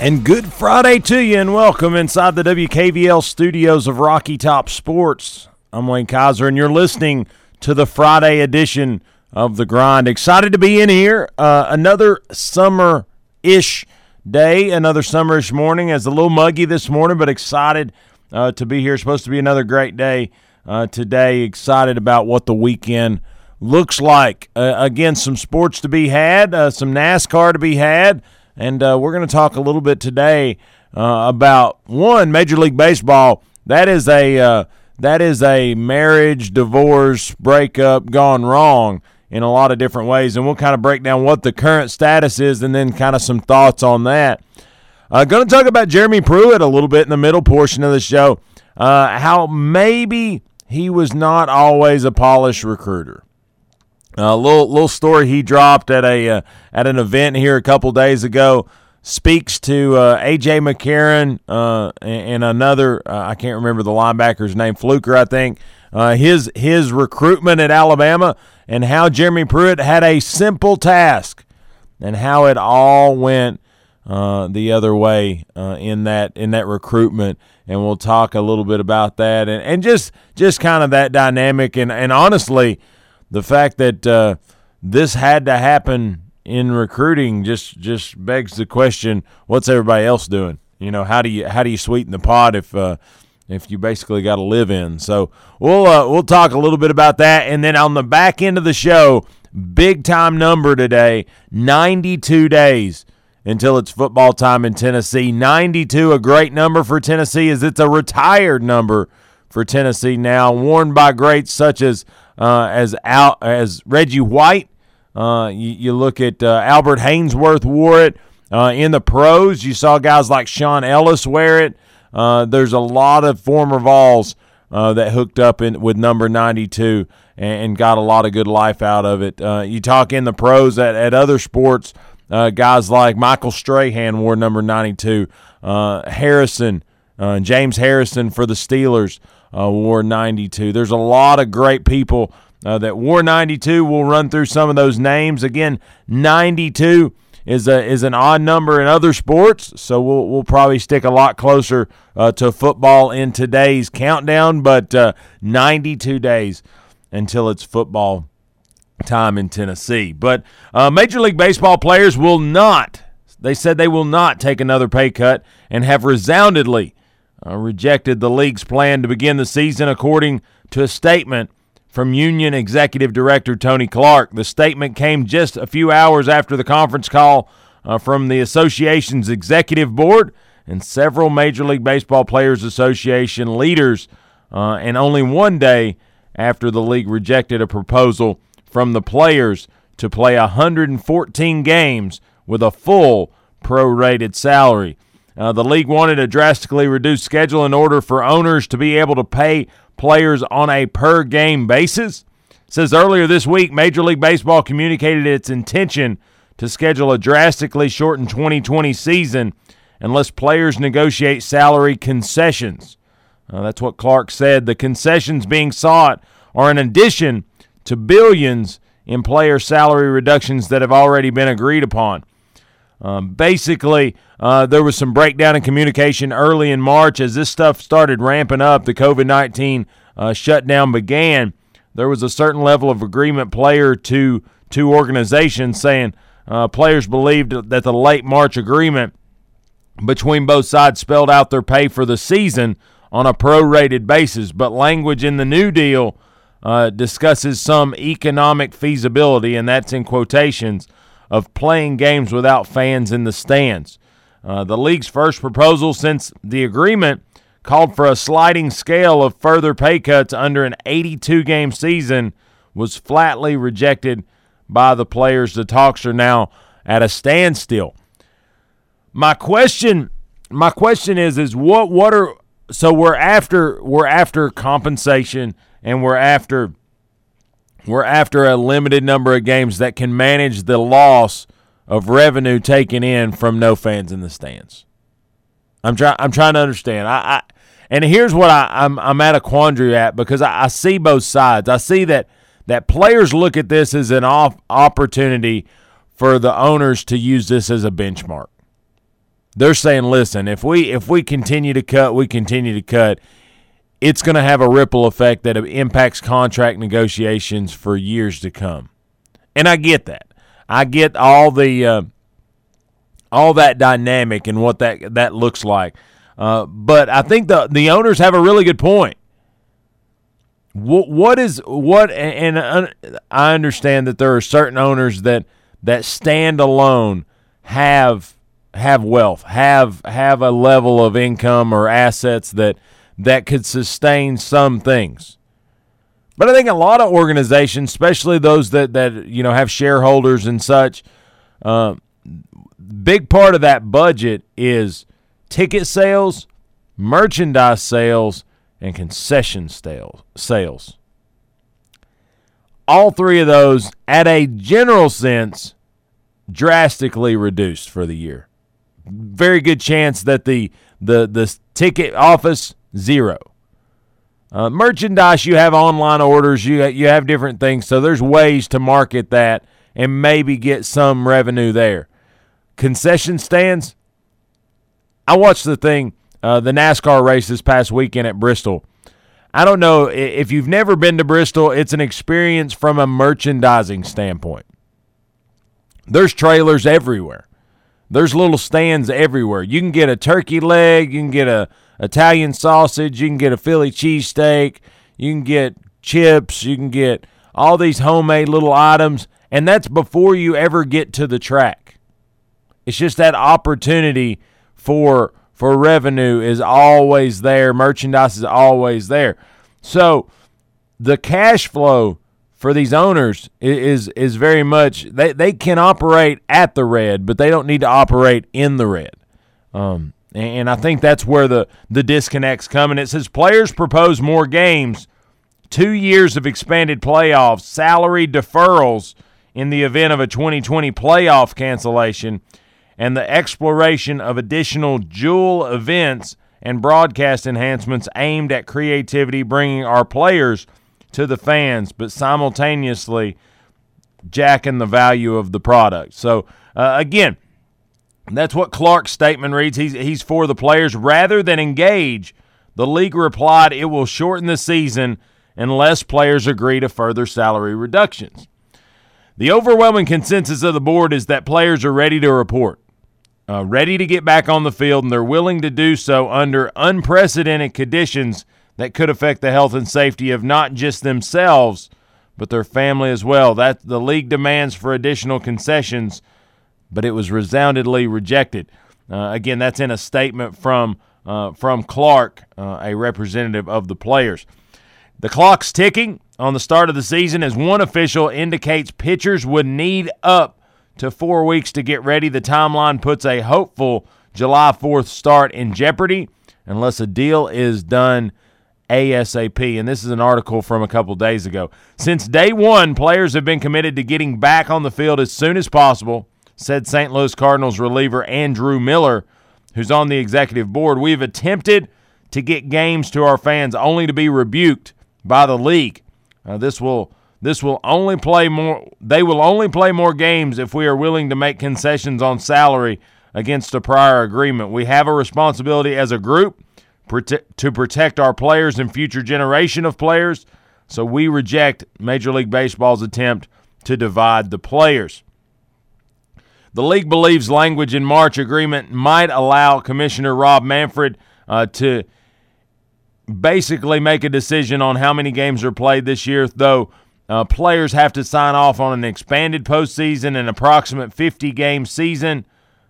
And good Friday to you, and welcome inside the WKVL studios of Rocky Top Sports. I'm Wayne Kaiser, and you're listening to the Friday edition of The Grind. Excited to be in here. Uh, another summer ish day, another summerish morning. It's a little muggy this morning, but excited uh, to be here. It's supposed to be another great day uh, today. Excited about what the weekend looks like. Uh, again, some sports to be had, uh, some NASCAR to be had. And uh, we're going to talk a little bit today uh, about one Major League Baseball. That is a uh, that is a marriage, divorce, breakup gone wrong in a lot of different ways, and we'll kind of break down what the current status is, and then kind of some thoughts on that. Uh, going to talk about Jeremy Pruitt a little bit in the middle portion of the show. Uh, how maybe he was not always a polished recruiter. A little little story he dropped at a uh, at an event here a couple days ago speaks to uh, AJ McCarron uh, and, another uh, I can't remember the linebacker's name Fluker I think uh, his his recruitment at Alabama and how Jeremy Pruitt had a simple task and how it all went uh, the other way in that in that recruitment. And we'll talk a little bit about that and, and just just kind of that dynamic. And and honestly the fact that uh, this had to happen in recruiting just just begs the question: What's everybody else doing? You know, how do you how do you sweeten the pot if uh, if you basically got to live in? So we'll uh, we'll talk a little bit about that, and then on the back end of the show, big time number today: ninety two days until it's football time in Tennessee. 92, a great number for Tennessee, as it's a retired number for Tennessee now, worn by greats such as uh, as Al, as Reggie White. Uh, you, you, look at uh, Albert Haynesworth wore it uh, in the pros. You saw guys like Shaun Ellis wear it. Uh, there's a lot of former Vols that hooked up in with number 92 and, and, got a lot of good life out of it. you talk in the pros at, at other sports, guys like Michael Strahan wore number 92. Harrison, James Harrison for the Steelers uh, wore 92. There's a lot of great people uh, that wore 92. We'll run through some of those names again. 92 is a is an odd number in other sports, so we'll we'll probably stick a lot closer uh, to football in today's countdown. But uh, 92 days until it's football time in Tennessee. But uh, Major League Baseball players will not. They said they will not take another pay cut and have resoundingly uh, rejected the league's plan to begin the season, according to a statement from Union Executive Director Tony Clark. The statement came just a few hours after the conference call uh, from the association's executive board and several Major League Baseball Players Association leaders, uh, and only one day after the league rejected a proposal from the players to play 114 games with a full prorated salary. Uh, the league wanted a drastically reduced schedule in order for owners to be able to pay players on a per game basis. Says earlier this week, Major League Baseball communicated its intention to schedule a drastically shortened 2020 season unless players negotiate salary concessions. Uh, that's what Clark said. The concessions being sought are in addition to billions in player salary reductions that have already been agreed upon. Um, basically, uh, there was some breakdown in communication early in March as this stuff started ramping up. The COVID 19 uh, shutdown began. There was a certain level of agreement player to two organizations saying uh, players believed that the late March agreement between both sides spelled out their pay for the season on a prorated basis, but language in the new deal uh, discusses some economic feasibility, and that's in quotations of playing games without fans in the stands. Uh, the league's first proposal since the agreement called for a sliding scale of further pay cuts under an 82 game season was flatly rejected by the players. The talks are now at a standstill. my question my question is is what what are so we're after we're after compensation and we're after we're after a limited number of games that can manage the loss of revenue taken in from no fans in the stands. I'm trying I'm trying to understand. I, I and here's what I, I'm I'm at a quandary at because I, I see both sides. I see that that players look at this as an off opportunity for the owners to use this as a benchmark. They're saying, listen, if we if we continue to cut, we continue to cut. It's going to have a ripple effect that impacts contract negotiations for years to come. And I get that. I get all the uh, all that dynamic and what that that looks like. Uh, but I think the the owners have a really good point. What what is what? And I understand that there are certain owners that that stand alone have have wealth, have have a level of income or assets that that could sustain some things. But I think a lot of organizations, especially those that that you know have shareholders and such, uh, big part of that budget is ticket sales, merchandise sales, and concession sales. All three of those, at a general sense, drastically reduced for the year. Very good chance that the the the ticket office zero. Uh, merchandise you have online orders, you you have different things, so there's ways to market that and maybe get some revenue there. Concession stands. I watched the thing, uh, the NASCAR race this past weekend at Bristol. I don't know if you've never been to Bristol. It's an experience from a merchandising standpoint. There's trailers everywhere. There's little stands everywhere. You can get a turkey leg, you can get a Italian sausage, you can get a Philly cheesesteak, you can get chips, you can get all these homemade little items, and that's before you ever get to the track. It's just that opportunity for for revenue is always there. Merchandise is always there. So the cash flow for these owners is is very much they, they can operate at the red, but they don't need to operate in the red. Um, and I think that's where the the disconnects come. And it says players propose more games, two years of expanded playoffs, salary deferrals in the event of a 2020 playoff cancellation, and the exploration of additional dual events and broadcast enhancements aimed at creativity, bringing our players to the fans, but simultaneously jacking the value of the product. So, uh, again, that's what Clark's statement reads. He's, he's for the players. Rather than engage, the league replied it will shorten the season unless players agree to further salary reductions. The overwhelming consensus of the board is that players are ready to report, uh, ready to get back on the field, and they're willing to do so under unprecedented conditions that could affect the health and safety of not just themselves, but their family as well. That the league demands for additional concessions, but it was resoundingly rejected. Uh, again, that's in a statement from uh, from Clark, uh, a representative of the players. The clock's ticking on the start of the season as one official indicates pitchers would need up to four weeks to get ready. The timeline puts a hopeful July 4th start in jeopardy unless a deal is done ASAP. And this is an article from a couple days ago. Since day one, players have been committed to getting back on the field as soon as possible, said St. Louis Cardinals reliever Andrew Miller, who's on the executive board. We've attempted to get games to our fans only to be rebuked by the league. Uh, this will this will only play more they will only play more games if we are willing to make concessions on salary against a prior agreement. We have a responsibility as a group to protect our players and future generation of players. So we reject Major League Baseball's attempt to divide the players. The league believes language in March agreement might allow Commissioner Rob Manfred uh, to basically make a decision on how many games are played this year, though uh, players have to sign off on an expanded postseason and approximate 50 game season.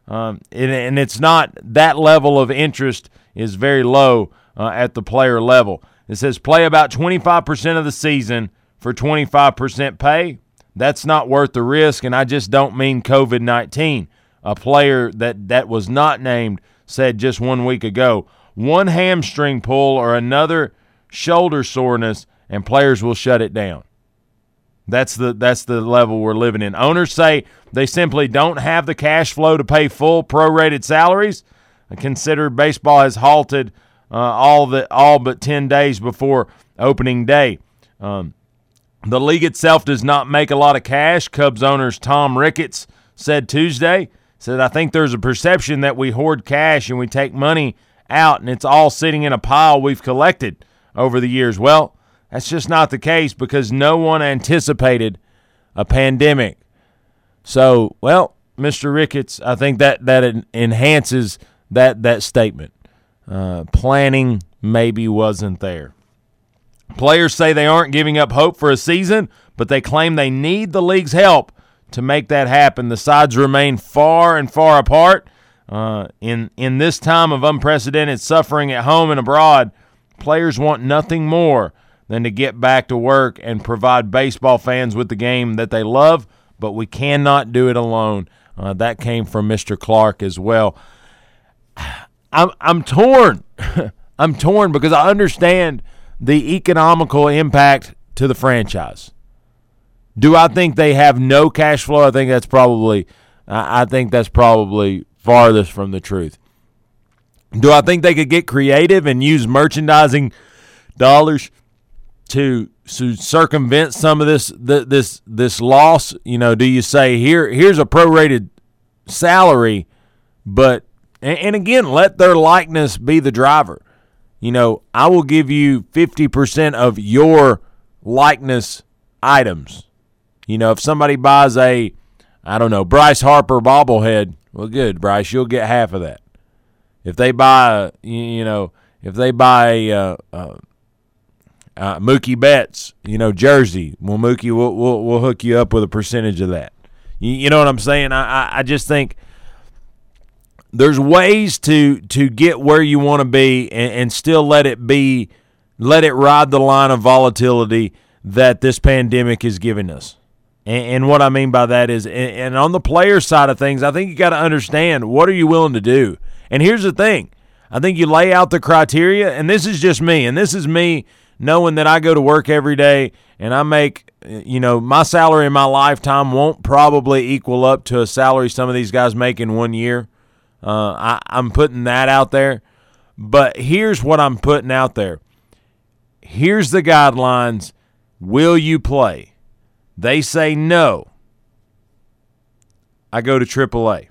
Um, and, and, it's not that level of interest is very low uh, at the player level. It says play about 25% of the season for 25% pay. That's not worth the risk, and I just don't mean COVID 19. a player that, that was not named said just one week ago. One hamstring pull or another shoulder soreness, and players will shut it down. That's the that's the level we're living in. Owners say they simply don't have the cash flow to pay full prorated salaries. Consider baseball has halted uh, all the all but ten days before opening day. Um, the league itself does not make a lot of cash. Cubs owners Tom Ricketts said Tuesday said I think there's a perception that we hoard cash and we take money out and it's all sitting in a pile we've collected over the years. Well, that's just not the case because no one anticipated a pandemic. So, well, Mr. Ricketts, I think that that enhances that that statement. Uh, planning maybe wasn't there. Players say they aren't giving up hope for a season, but they claim they need the league's help to make that happen. The sides remain far and far apart. Uh, in in this time of unprecedented suffering at home and abroad, players want nothing more than to get back to work and provide baseball fans with the game that they love, but we cannot do it alone. Uh, that came from Mr. Clark as well. I'm I'm torn. I'm torn because I understand the economical impact to the franchise. Do I think they have no cash flow? I think that's probably I think that's probably farthest from the truth. Do I think they could get creative and use merchandising dollars to to circumvent some of this this this loss? You know, do you say here here's a prorated salary, but and, and again let their likeness be the driver. You know, I will give you fifty percent of your likeness items. You know, if somebody buys a I don't know Bryce Harper bobblehead, well, good Bryce, you'll get half of that. If they buy, you know, if they buy uh, uh, uh, Mookie Betts, you know, jersey. Well, Mookie, we'll, we'll, we'll hook you up with a percentage of that. You, you know what I'm saying? I, I, I just think there's ways to to get where you want to be and, and still let it be, let it ride the line of volatility that this pandemic is giving us. And, and what I mean by that is, and, and on the player side of things, I think you got to understand what are you willing to do. And here's the thing. I think you lay out the criteria, and this is just me, and this is me knowing that I go to work every day and I make, you know, my salary in my lifetime won't probably equal up to a salary some of these guys make in one year. Uh, I, I'm putting that out there. But here's what I'm putting out there. Here's the guidelines. Will you play? They say no. I go to AAA.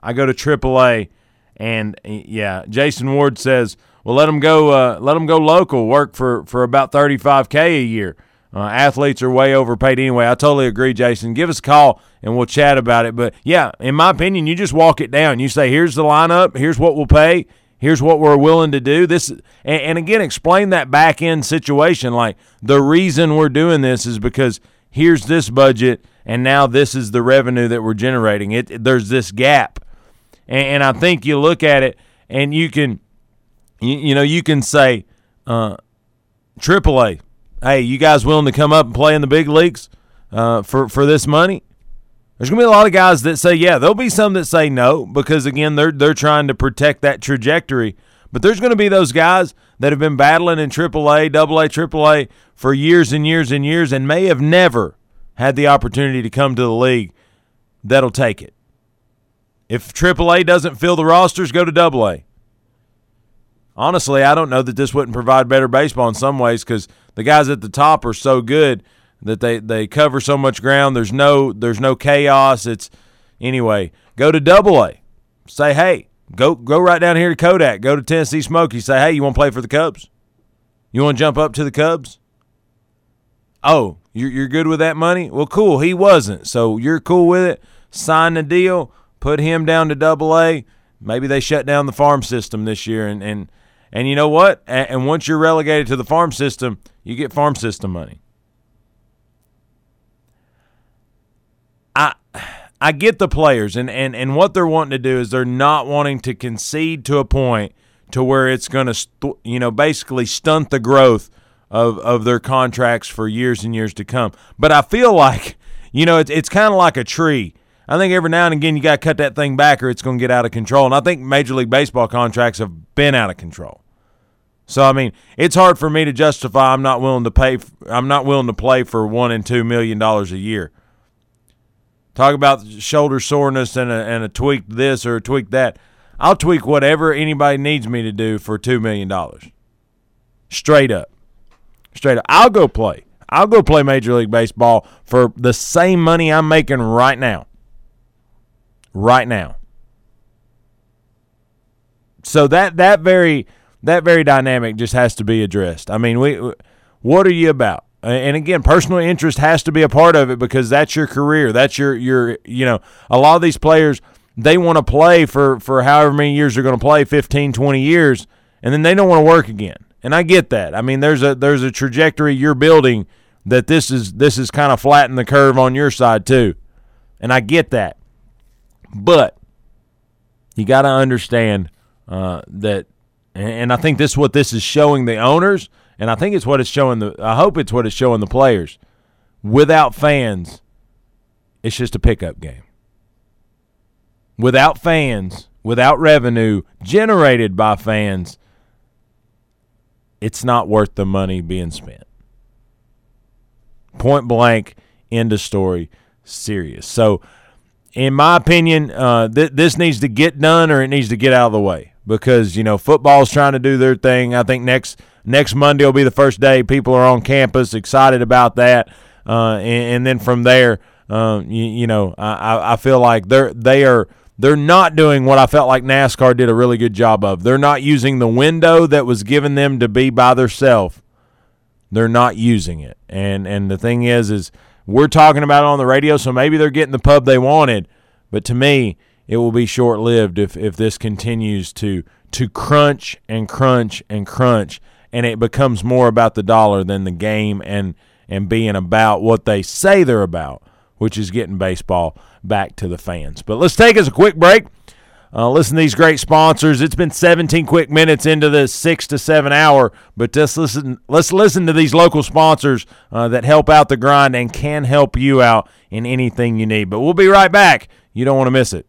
I go to AAA, and yeah, Jason Ward says well, let them go. Uh, let them go local. Work for for about thirty five k a year. Uh, athletes are way overpaid anyway. I totally agree, Jason. Give us a call and we'll chat about it. But yeah, in my opinion, you just walk it down. You say, "Here's the lineup. Here's what we'll pay. Here's what we're willing to do." This and, and again, explain that back end situation. Like the reason we're doing this is because here's this budget, and now this is the revenue that we're generating. It there's this gap, and, and I think you look at it and you can you, you know, you can say, uh, AAA, hey, you guys willing to come up and play in the big leagues uh, for for this money? There's gonna be a lot of guys that say yeah. There'll be some that say no because again they're they're trying to protect that trajectory. But there's going to be those guys that have been battling in AAA, AA, AAA for years and years and years, and may have never had the opportunity to come to the league. That'll take it. If AAA doesn't fill the rosters, go to AA honestly, I don't know that this wouldn't provide better baseball in some ways because the guys at the top are so good that they, they cover so much ground. There's no there's no chaos. It's anyway. Go to Double A. Say hey. Go go right down here to Kodak. Go to Tennessee Smoky. Say hey. You want to play for the Cubs? You want to jump up to the Cubs? Oh, you're you're good with that money? Well, cool. He wasn't, so you're cool with it. Sign the deal. Put him down to Double A. Maybe they shut down the farm system this year and and and you know what? And once you're relegated to the farm system, you get farm system money. I I get the players and, and, and what they're wanting to do is they're not wanting to concede to a point to where it's going to st- you know basically stunt the growth of of their contracts for years and years to come. But I feel like you know it's it's kind of like a tree. I think every now and again you got to cut that thing back or it's going to get out of control. And I think Major League Baseball contracts have been out of control. So I mean, it's hard for me to justify I'm not willing to pay. I'm not willing to play for one and two million dollars a year. Talk about shoulder soreness and a, and a tweak this or a tweak that. I'll tweak whatever anybody needs me to do for two million dollars. Straight up, straight up. I'll go play. I'll go play Major League Baseball for the same money I'm making right now. Right now. So that that very that very dynamic just has to be addressed. I mean, we what are you about? And again, personal interest has to be a part of it because that's your career. That's your your you know, a lot of these players they want to play for for however many years they're going to play, 15, 20 years, and then they don't want to work again. And I get that. I mean, there's a there's a trajectory you're building that this is this is kind of flatten the curve on your side too. And I get that. But you got to understand uh, that and I think this is what this is showing the owners, and I think it's what it's showing the. I hope it's what it's showing the players. Without fans, it's just a pickup game. Without fans, without revenue generated by fans, it's not worth the money being spent. Point blank, end of story, serious. So, in my opinion, uh, th- this needs to get done or it needs to get out of the way because you know football's trying to do their thing. I think next next Monday will be the first day people are on campus, excited about that, uh, and, and, then from there, uh, you, you, know, I, I feel like they're they are they're not doing what I felt like NASCAR did a really good job of. They're not using the window that was given them to be by themselves. They're not using it, and and the thing is, is we're talking about it on the radio, so maybe they're getting the pub they wanted, but to me it will be short lived if, if this continues to to crunch and crunch and crunch and it becomes more about the dollar than the game and and being about what they say they're about, which is getting baseball back to the fans. But let's take us a quick break. Uh, listen to these great sponsors. It's been 17 quick minutes into the six to seven hour, but just listen. Let's listen to these local sponsors uh, that help out the grind and can help you out in anything you need. But we'll be right back. You don't want to miss it.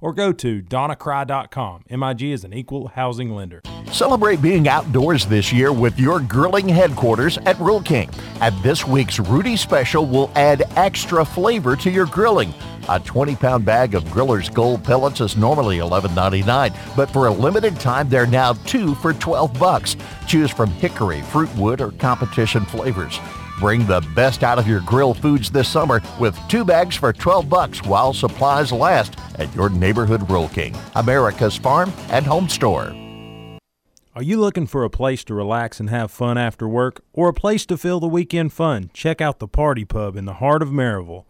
or go to donnacry.com. MIG is an equal housing lender. Celebrate being outdoors this year with your grilling headquarters at Rural King. And this week's Rudy Special will add extra flavor to your grilling. A 20 pound bag of Griller's Gold pellets is normally $11.99, but for a limited time, they're now two for 12 bucks. Choose from hickory, fruit wood, or competition flavors. Bring the best out of your grill foods this summer with two bags for 12 bucks while supplies last at your neighborhood Rural King, America's farm and home store. Are you looking for a place to relax and have fun after work or a place to fill the weekend fun? Check out the Party Pub in the heart of Maryville.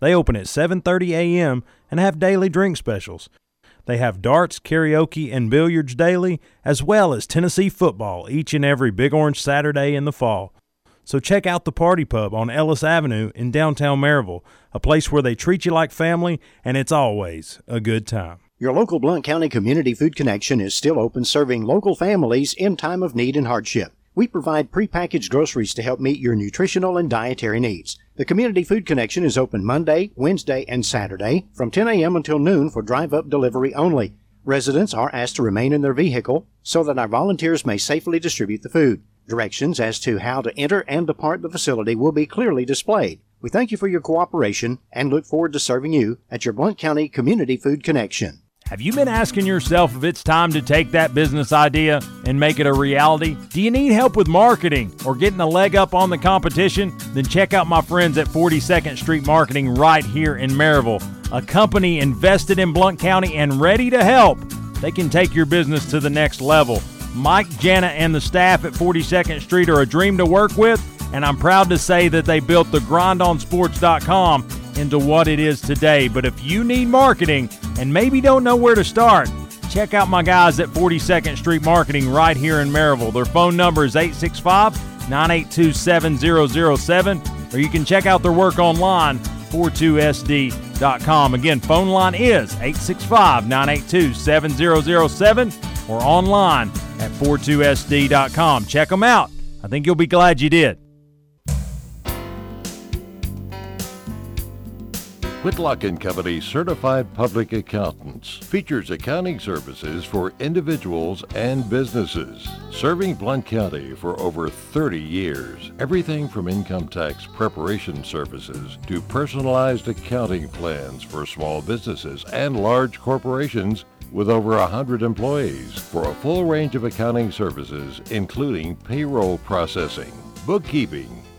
They open at 7:30 a.m. and have daily drink specials. They have darts, karaoke, and billiards daily, as well as Tennessee football each and every Big Orange Saturday in the fall. So check out the Party Pub on Ellis Avenue in downtown Maryville, a place where they treat you like family and it's always a good time. Your local Blount County Community Food Connection is still open serving local families in time of need and hardship. We provide prepackaged groceries to help meet your nutritional and dietary needs. The Community Food Connection is open Monday, Wednesday, and Saturday from 10 a.m. until noon for drive up delivery only. Residents are asked to remain in their vehicle so that our volunteers may safely distribute the food. Directions as to how to enter and depart the facility will be clearly displayed. We thank you for your cooperation and look forward to serving you at your Blount County Community Food Connection. Have you been asking yourself if it's time to take that business idea and make it a reality? Do you need help with marketing or getting a leg up on the competition? Then check out my friends at 42nd Street Marketing right here in Maryville, a company invested in Blount County and ready to help. They can take your business to the next level. Mike, Jana, and the staff at 42nd Street are a dream to work with, and I'm proud to say that they built the grindonsports.com into what it is today. But if you need marketing and maybe don't know where to start, check out my guys at 42nd Street Marketing right here in Maryville. Their phone number is 865 982 7007, or you can check out their work online, 42sd.com. Again, phone line is 865 982 7007 or online at 42sd.com. Check them out. I think you'll be glad you did. Whitlock Company Certified Public Accountants features accounting services for individuals and businesses. Serving Blount County for over 30 years. Everything from income tax preparation services to personalized accounting plans for small businesses and large corporations with over 100 employees for a full range of accounting services, including payroll processing, bookkeeping,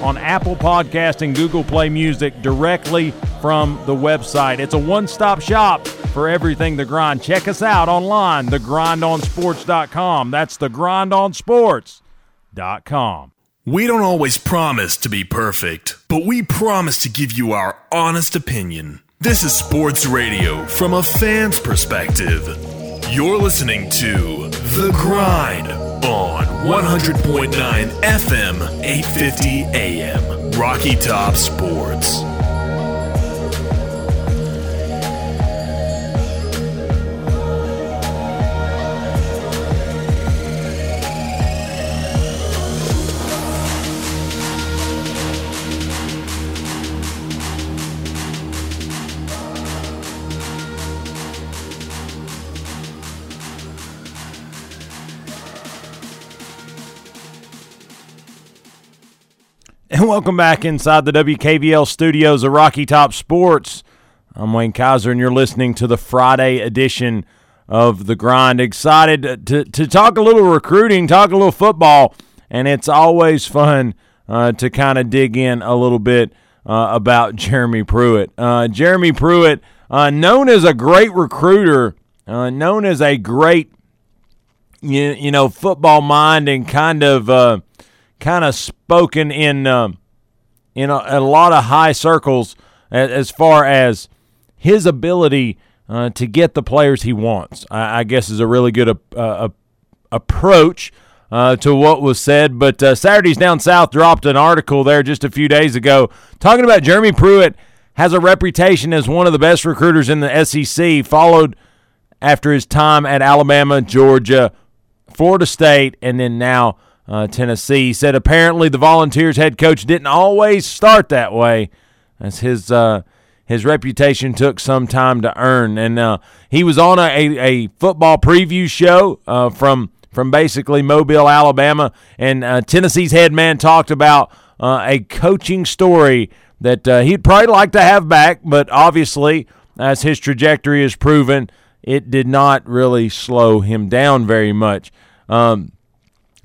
on Apple Podcast and Google Play Music directly from the website. It's a one-stop shop for everything The Grind. Check us out online, thegrindonsports.com. That's thegrindonsports.com. We don't always promise to be perfect, but we promise to give you our honest opinion. This is sports radio from a fan's perspective. You're listening to The Grind on 100.9 FM, 850 AM. Rocky Top Sports. And welcome back inside the WKVL studios of Rocky Top Sports. I'm Wayne Kaiser, and you're listening to the Friday edition of The Grind. Excited to, to talk a little recruiting, talk a little football, and it's always fun uh, to kind of dig in a little bit uh, about Jeremy Pruitt. Uh, Jeremy Pruitt, uh, known as a great recruiter, uh, known as a great, you, you know, football mind and kind of uh, kind of spoken in um, in a, a, lot of high circles as, as far as his ability uh, to get the players he wants. I, I guess is a really good uh, approach uh, to what was said. But uh, Saturdays Down South dropped an article there just a few days ago talking about Jeremy Pruitt has a reputation as one of the best recruiters in the SEC, followed after his time at Alabama, Georgia, Florida State, and then now uh, Tennessee. Said apparently the Volunteers head coach didn't always start that way, as his uh, his reputation took some time to earn. And uh, he was on a, a, football preview show uh, from from basically Mobile, Alabama, and uh, Tennessee's head man talked about uh, a coaching story that he'd probably like to have back, but obviously, as his trajectory has proven, it did not really slow him down very much. Um,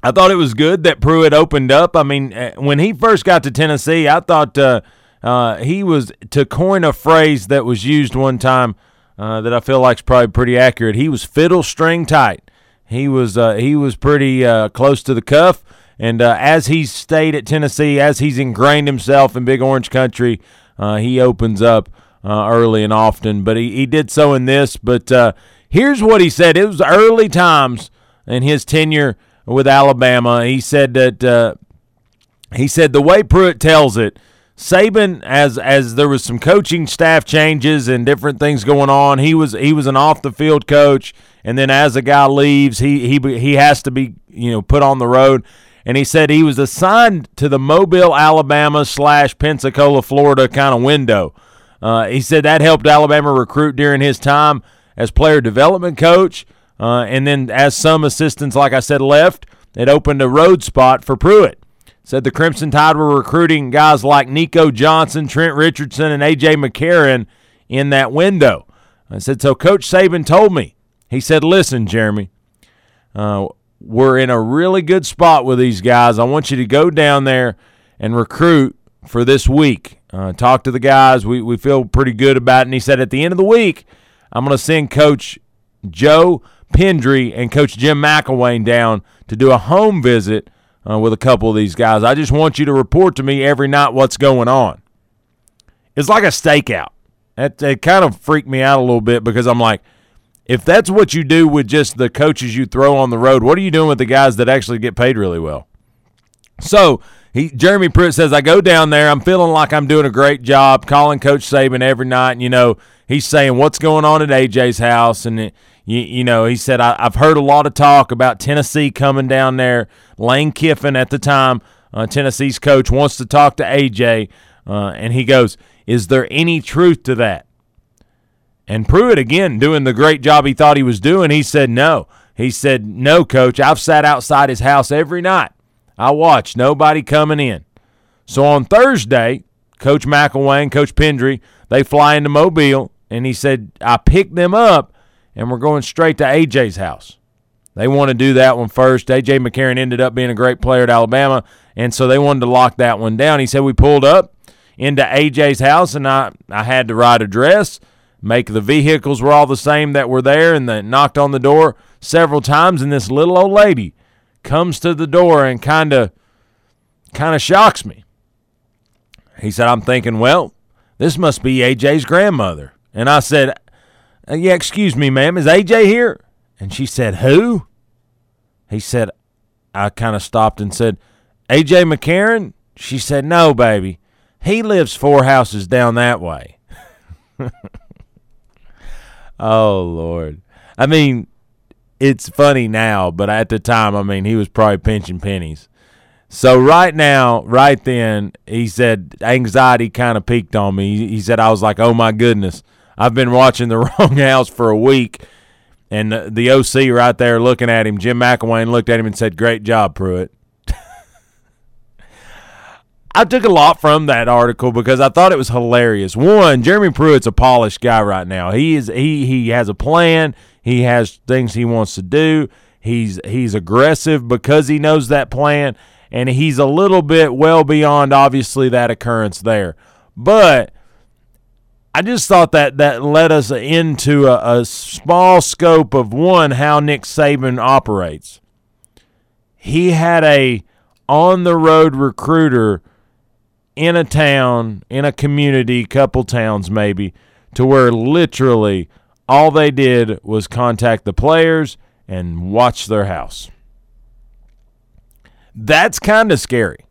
I thought it was good that Pruitt opened up. I mean, eh, when he first got to Tennessee, I thought uh, uh, he was to coin a phrase that was used one time uh, that I feel like is probably pretty accurate. He was fiddle string tight. He was uh, he was pretty uh, close to the cuff, and uh, as he's stayed at Tennessee, as he's ingrained himself in Big Orange Country, he opens up early and often. But he, he did so in this. But here's what he said: It was early times in his tenure with Alabama. He said that he said the way Pruitt tells it. Saban, as as there was some coaching staff changes and different things going on, he was he was an off the field coach, and then as a guy leaves, he he he has to be you know put on the road. And he said he was assigned to the Mobile, Alabama slash Pensacola, Florida kind of window. Uh, he said that helped Alabama recruit during his time as player development coach, uh, and then as some assistants, like I said, left, it opened a road spot for Pruitt said the Crimson Tide were recruiting guys like Nico Johnson, Trent Richardson, and A.J. McCarron in that window. I said, so Coach Saban told me. He said, listen, Jeremy, uh, we're in a really good spot with these guys. I want you to go down there and recruit for this week. Uh, talk to the guys. We, we feel pretty good about it. And he said, at the end of the week, I'm going to send Coach Joe Pendry and Coach Jim McElwain down to do a home visit uh, with a couple of these guys. I just want you to report to me every night what's going on. It's like a stakeout. That, kind of freaked me out a little bit because I'm like, if that's what you do with just the coaches you throw on the road, what are you doing with the guys that actually get paid really well? So he Jeremy Pruitt says, I go down there, I'm feeling like I'm doing a great job, calling Coach Saban every night, and you know, he's saying what's going on at AJ's house and it, you, you know, he said, I, have heard a lot of talk about Tennessee coming down there. Lane Kiffin at the time, uh, Tennessee's coach, wants to talk to AJ. Uh, and he goes, Is there any truth to that? And Pruitt, again, doing the great job he thought he was doing, he said, No. He said, No, coach. I've sat outside his house every night. I watched nobody coming in. So on Thursday, Coach McElwain, Coach Pendry, they fly into Mobile, and he said, I picked them up and we're going straight to AJ's house. They want to do that one first. AJ McCarron ended up being a great player at Alabama, and so they wanted to lock that one down. He said we pulled up into AJ's house, and I, I had to right address, make the vehicles were all the same that were there, and they knocked on the door several times, and this little old lady comes to the door and kind of kind of shocks me. He said, I'm thinking, well, this must be AJ's grandmother. And I said, uh, yeah, excuse me, ma'am, is AJ here? And she said, Who? He said, I kind of stopped and said, AJ McCarron? She said, No, baby. He lives four houses down that way. oh, Lord. I mean, it's funny now, but at the time, I mean, he was probably pinching pennies. So right now, right then, he said anxiety kind of peaked on me. He said I was like, "Oh my goodness, I've been watching the wrong house for a week, and the, the OC right there looking at him, Jim McElwain looked at him and said, "Great job, Pruitt." I took a lot from that article because I thought it was hilarious. One, Jeremy Pruitt's a polished guy right now. He is he he has a plan. He has things he wants to do. He's he's aggressive because he knows that plan, and he's a little bit well beyond obviously that occurrence there. But I just thought that that led us into a, a small scope of one how Nick Saban operates. He had a on the road recruiter in a town, in a community, couple towns maybe, to where literally all they did was contact the players and watch their house. That's kind of scary.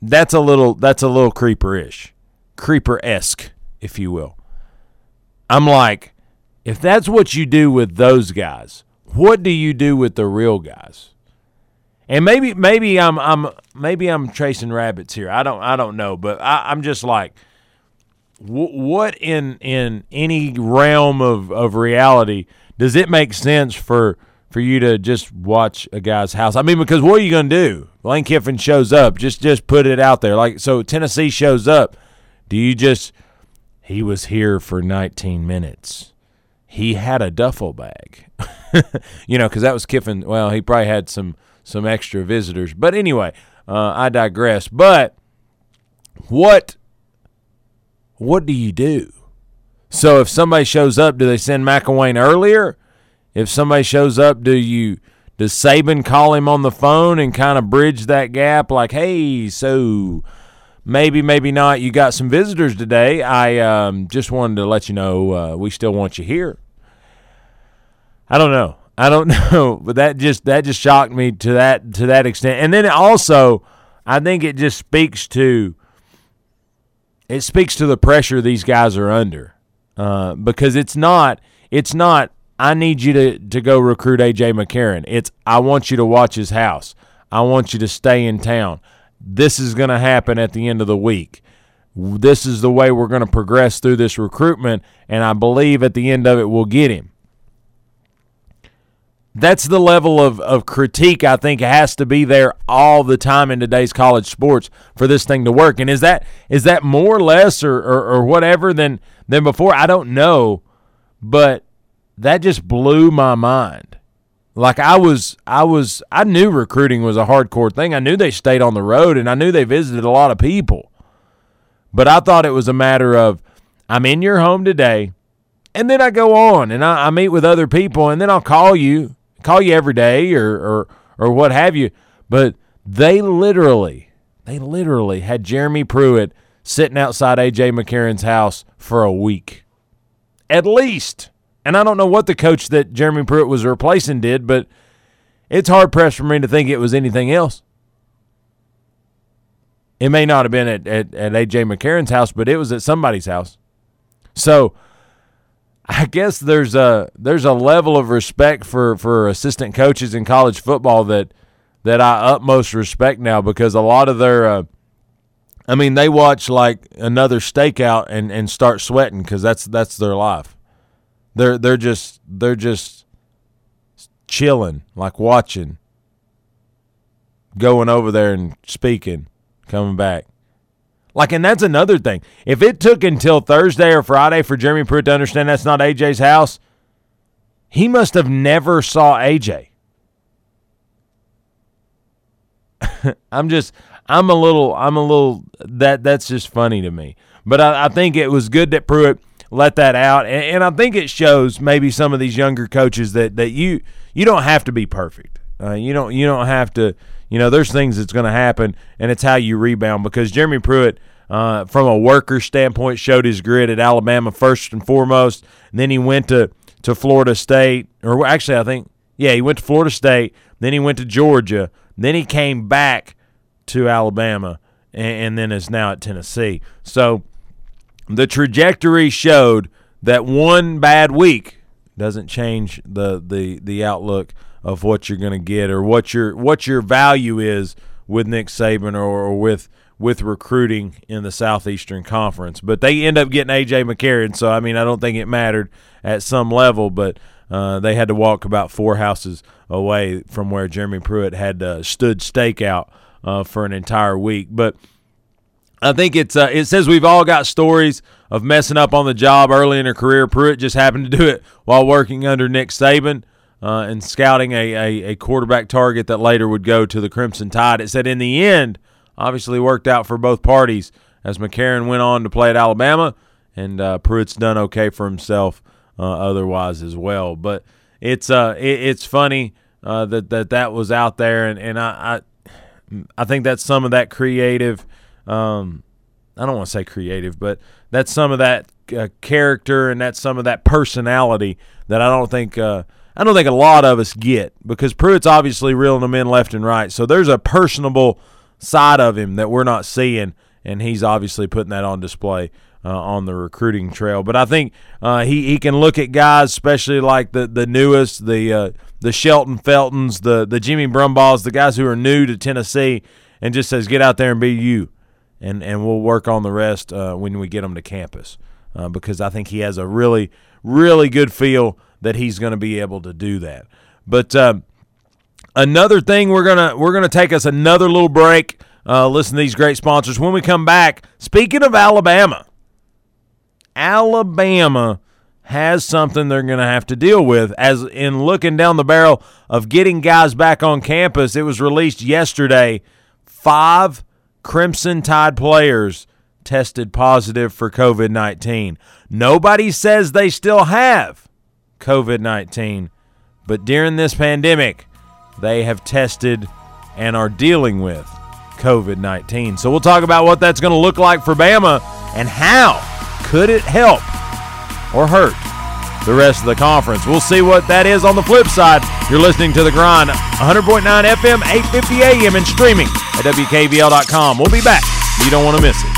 That's a little that's a little creeper-ish. Creeper-esque, if you will. I'm like, if that's what you do with those guys, what do you do with the real guys? And maybe maybe I'm I'm maybe I'm chasing rabbits here. I don't I don't know, but I, I, am just like, what in in any realm of of reality does it make sense for for you to just watch a guy's house? I mean, because what are you going to do? Lane Kiffin shows up. Just just put it out there. Like so, Tennessee shows up. Do you just he was here for 19 minutes. He had a duffel bag. you know, because that was Kiffin. Well, he probably had some some extra visitors. But anyway, uh, I digress. But what what do you do? So if somebody shows up, do they send McElwain earlier? If somebody shows up, do you Does Saban call him on the phone and kind of bridge that gap? Like, hey, so maybe, maybe not. You got some visitors today. I um, just wanted to let you know uh, we still want you here. I don't know. I don't know, but that just that just shocked me to that to that extent. And then also, I think it just speaks to it speaks to the pressure these guys are under uh, because it's not it's not I need you to, to go recruit AJ McCarron. It's I want you to watch his house. I want you to stay in town. This is going to happen at the end of the week. This is the way we're going to progress through this recruitment, and I believe at the end of it we'll get him. That's the level of, of critique I think has to be there all the time in today's college sports for this thing to work. And is that is that more or less or, or, or whatever than than before? I don't know, but that just blew my mind. Like I was I was I knew recruiting was a hardcore thing. I knew they stayed on the road and I knew they visited a lot of people. But I thought it was a matter of I'm in your home today and then I go on and I, I meet with other people and then I'll call you, call you every day or or or what have you. But they literally they literally had Jeremy Pruitt sitting outside AJ McCarron's house for a week. At least. And I don't know what the coach that Jeremy Pruitt was replacing did, but it's hard pressed for me to think it was anything else. It may not have been at, at, at AJ McCarron's house, but it was at somebody's house. So I guess there's a there's a level of respect for, for assistant coaches in college football that that I utmost respect now because a lot of their uh, I mean they watch like another stakeout and, and start sweating because that's that's their life. They're they're just they're just chilling, like watching, going over there and speaking, coming back. Like, and that's another thing. If it took until Thursday or Friday for Jeremy Pruitt to understand that's not AJ's house, he must have never saw AJ. I'm just, I'm a little, I'm a little. That that's just funny to me. But I, I think it was good that Pruitt let that out. And, and, I think it shows maybe some of these younger coaches that, that you you don't have to be perfect. Uh, you don't you don't have to. You know, there's things that's going to happen, and it's how you rebound. Because Jeremy Pruitt, uh, from a worker standpoint, showed his grit at Alabama first and foremost. And then he went to to Florida State, or actually, I think, yeah, he went to Florida State. Then he went to Georgia. Then he came back to Alabama, and, and then is now at Tennessee. So the trajectory showed that one bad week doesn't change the the the outlook of what you're going to get or what your what your value is with Nick Saban or, or with with recruiting in the Southeastern Conference. But they end up getting AJ McCarron, so I mean I don't think it mattered at some level, but uh, they had to walk about four houses away from where Jeremy Pruitt had uh, stood stakeout uh, for an entire week. But I think it's uh, it says we've all got stories of messing up on the job early in a career. Pruitt just happened to do it while working under Nick Saban uh, and scouting a, a, a, quarterback target that later would go to the Crimson Tide. It said in the end, obviously worked out for both parties as McCarron went on to play at Alabama, and uh, Pruitt's done okay for himself uh, otherwise as well. But it's uh it, it's funny uh, that that that was out there, and and I, I I think that's some of that creative um, I don't want to say creative, but that's some of that uh, character and that's some of that personality that I don't think uh, I don't think a lot of us get because Pruitt's obviously reeling them in left and right. So there's a personable side of him that we're not seeing, and he's obviously putting that on display. Uh, on the recruiting trail, but I think uh, he he can look at guys, especially like the the newest, the uh, the Shelton Feltons, the the Jimmy Brumbaughs, the guys who are new to Tennessee, and just says, "Get out there and be you." and and we'll work on the rest uh, when we get him to campus uh, because I think he has a really really good feel that he's going to be able to do that. But uh, another thing we're gonna we're gonna take us another little break. Uh, listen to these great sponsors. When we come back, speaking of Alabama, Alabama has something they're going to have to deal with. As in looking down the barrel of getting guys back on campus, it was released yesterday. Five Crimson Tide players tested positive for COVID 19. Nobody says they still have COVID 19, but during this pandemic, they have tested and are dealing with COVID 19. So we'll talk about what that's going to look like for Bama and how could it help or hurt the rest of the conference. We'll see what that is on the flip side. You're listening to The Grind, 100.9 FM, 850 AM, and streaming at WKVL.com. We'll be back. You don't want to miss it.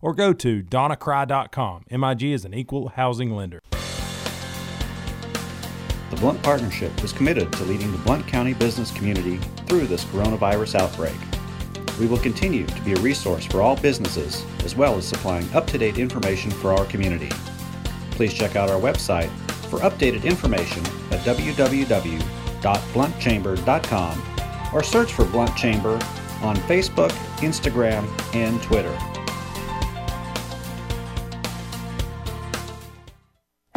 or go to donnacry.com. MIG is an equal housing lender. The Blount Partnership is committed to leading the Blount County business community through this coronavirus outbreak. We will continue to be a resource for all businesses, as well as supplying up to date information for our community. Please check out our website for updated information at www.blountchamber.com or search for Blount Chamber on Facebook, Instagram, and Twitter.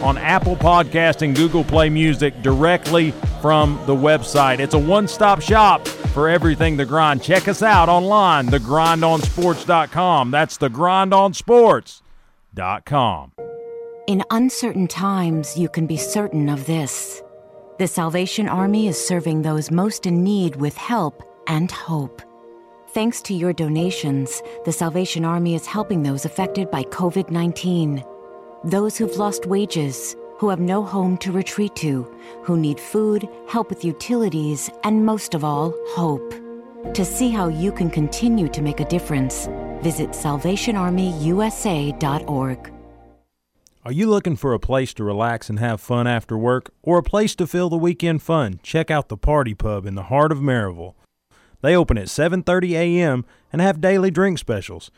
on Apple Podcast and Google Play Music directly from the website. It's a one-stop shop for everything The Grind. Check us out online, thegrindonsports.com. That's thegrindonsports.com. In uncertain times, you can be certain of this. The Salvation Army is serving those most in need with help and hope. Thanks to your donations, the Salvation Army is helping those affected by COVID 19 those who've lost wages, who have no home to retreat to, who need food, help with utilities, and most of all, hope. To see how you can continue to make a difference, visit SalvationArmyUSA.org. Are you looking for a place to relax and have fun after work, or a place to fill the weekend fun? Check out the Party Pub in the heart of Maryville. They open at 7:30 a.m. and have daily drink specials.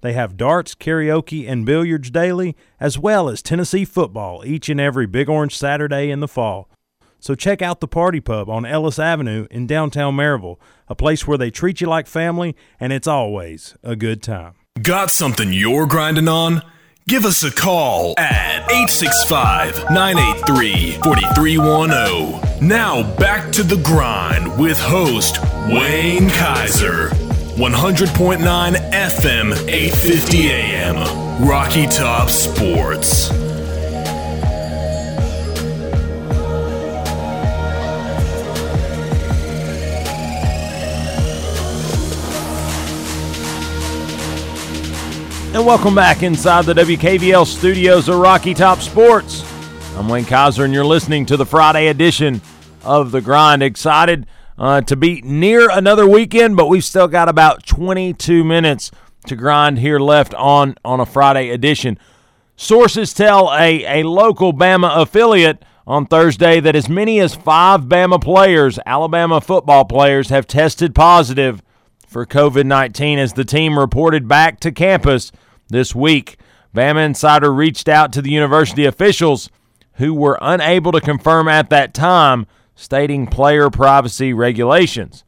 They have darts, karaoke, and billiards daily, as well as Tennessee football each and every Big Orange Saturday in the fall. So check out the Party Pub on Ellis Avenue in downtown Maryville, a place where they treat you like family and it's always a good time. Got something you're grinding on? Give us a call at 865 983 4310. Now back to the grind with host Wayne Kaiser. 100.9 FM, 850 AM. Rocky Top Sports. And welcome back inside the WKVL studios of Rocky Top Sports. I'm Wayne Kaiser, and you're listening to the Friday edition of The Grind. Excited uh, to be near another weekend, but we've still got about 22 minutes to grind here left on, on a Friday edition. Sources tell a, a local Bama affiliate on Thursday that as many as five Bama players, Alabama football players, have tested positive for COVID 19 as the team reported back to campus this week. Bama Insider reached out to the university officials who were unable to confirm at that time stating player privacy regulations.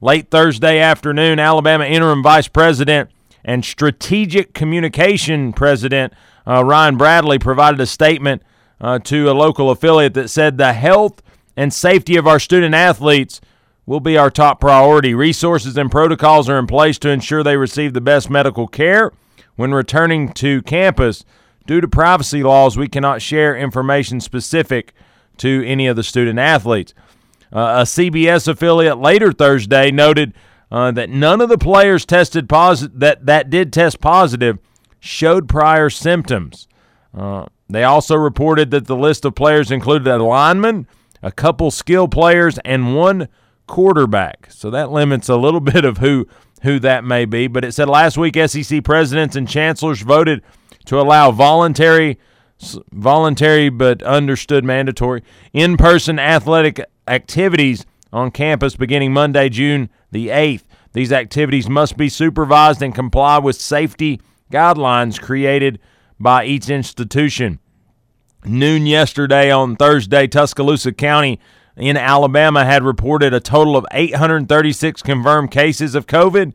Late Thursday afternoon, Alabama interim vice president and strategic communication president uh, Ryan Bradley provided a statement uh, to a local affiliate that said the health and safety of our student athletes will be our top priority. Resources and protocols are in place to ensure they receive the best medical care when returning to campus. Due to privacy laws, we cannot share information specific to any of the student athletes. Uh, a CBS affiliate later Thursday noted uh, that none of the players tested positive that that did test positive showed prior symptoms. Uh, they also reported that the list of players included a lineman, a couple skill players, and one quarterback. So that limits a little bit of who who that may be. But it said last week SEC presidents and chancellors voted to allow voluntary voluntary but understood mandatory in-person athletic activities on campus beginning Monday, June the 8th. These activities must be supervised and comply with safety guidelines created by each institution. Noon yesterday on Thursday, Tuscaloosa County in Alabama had reported a total of 836 confirmed cases of COVID,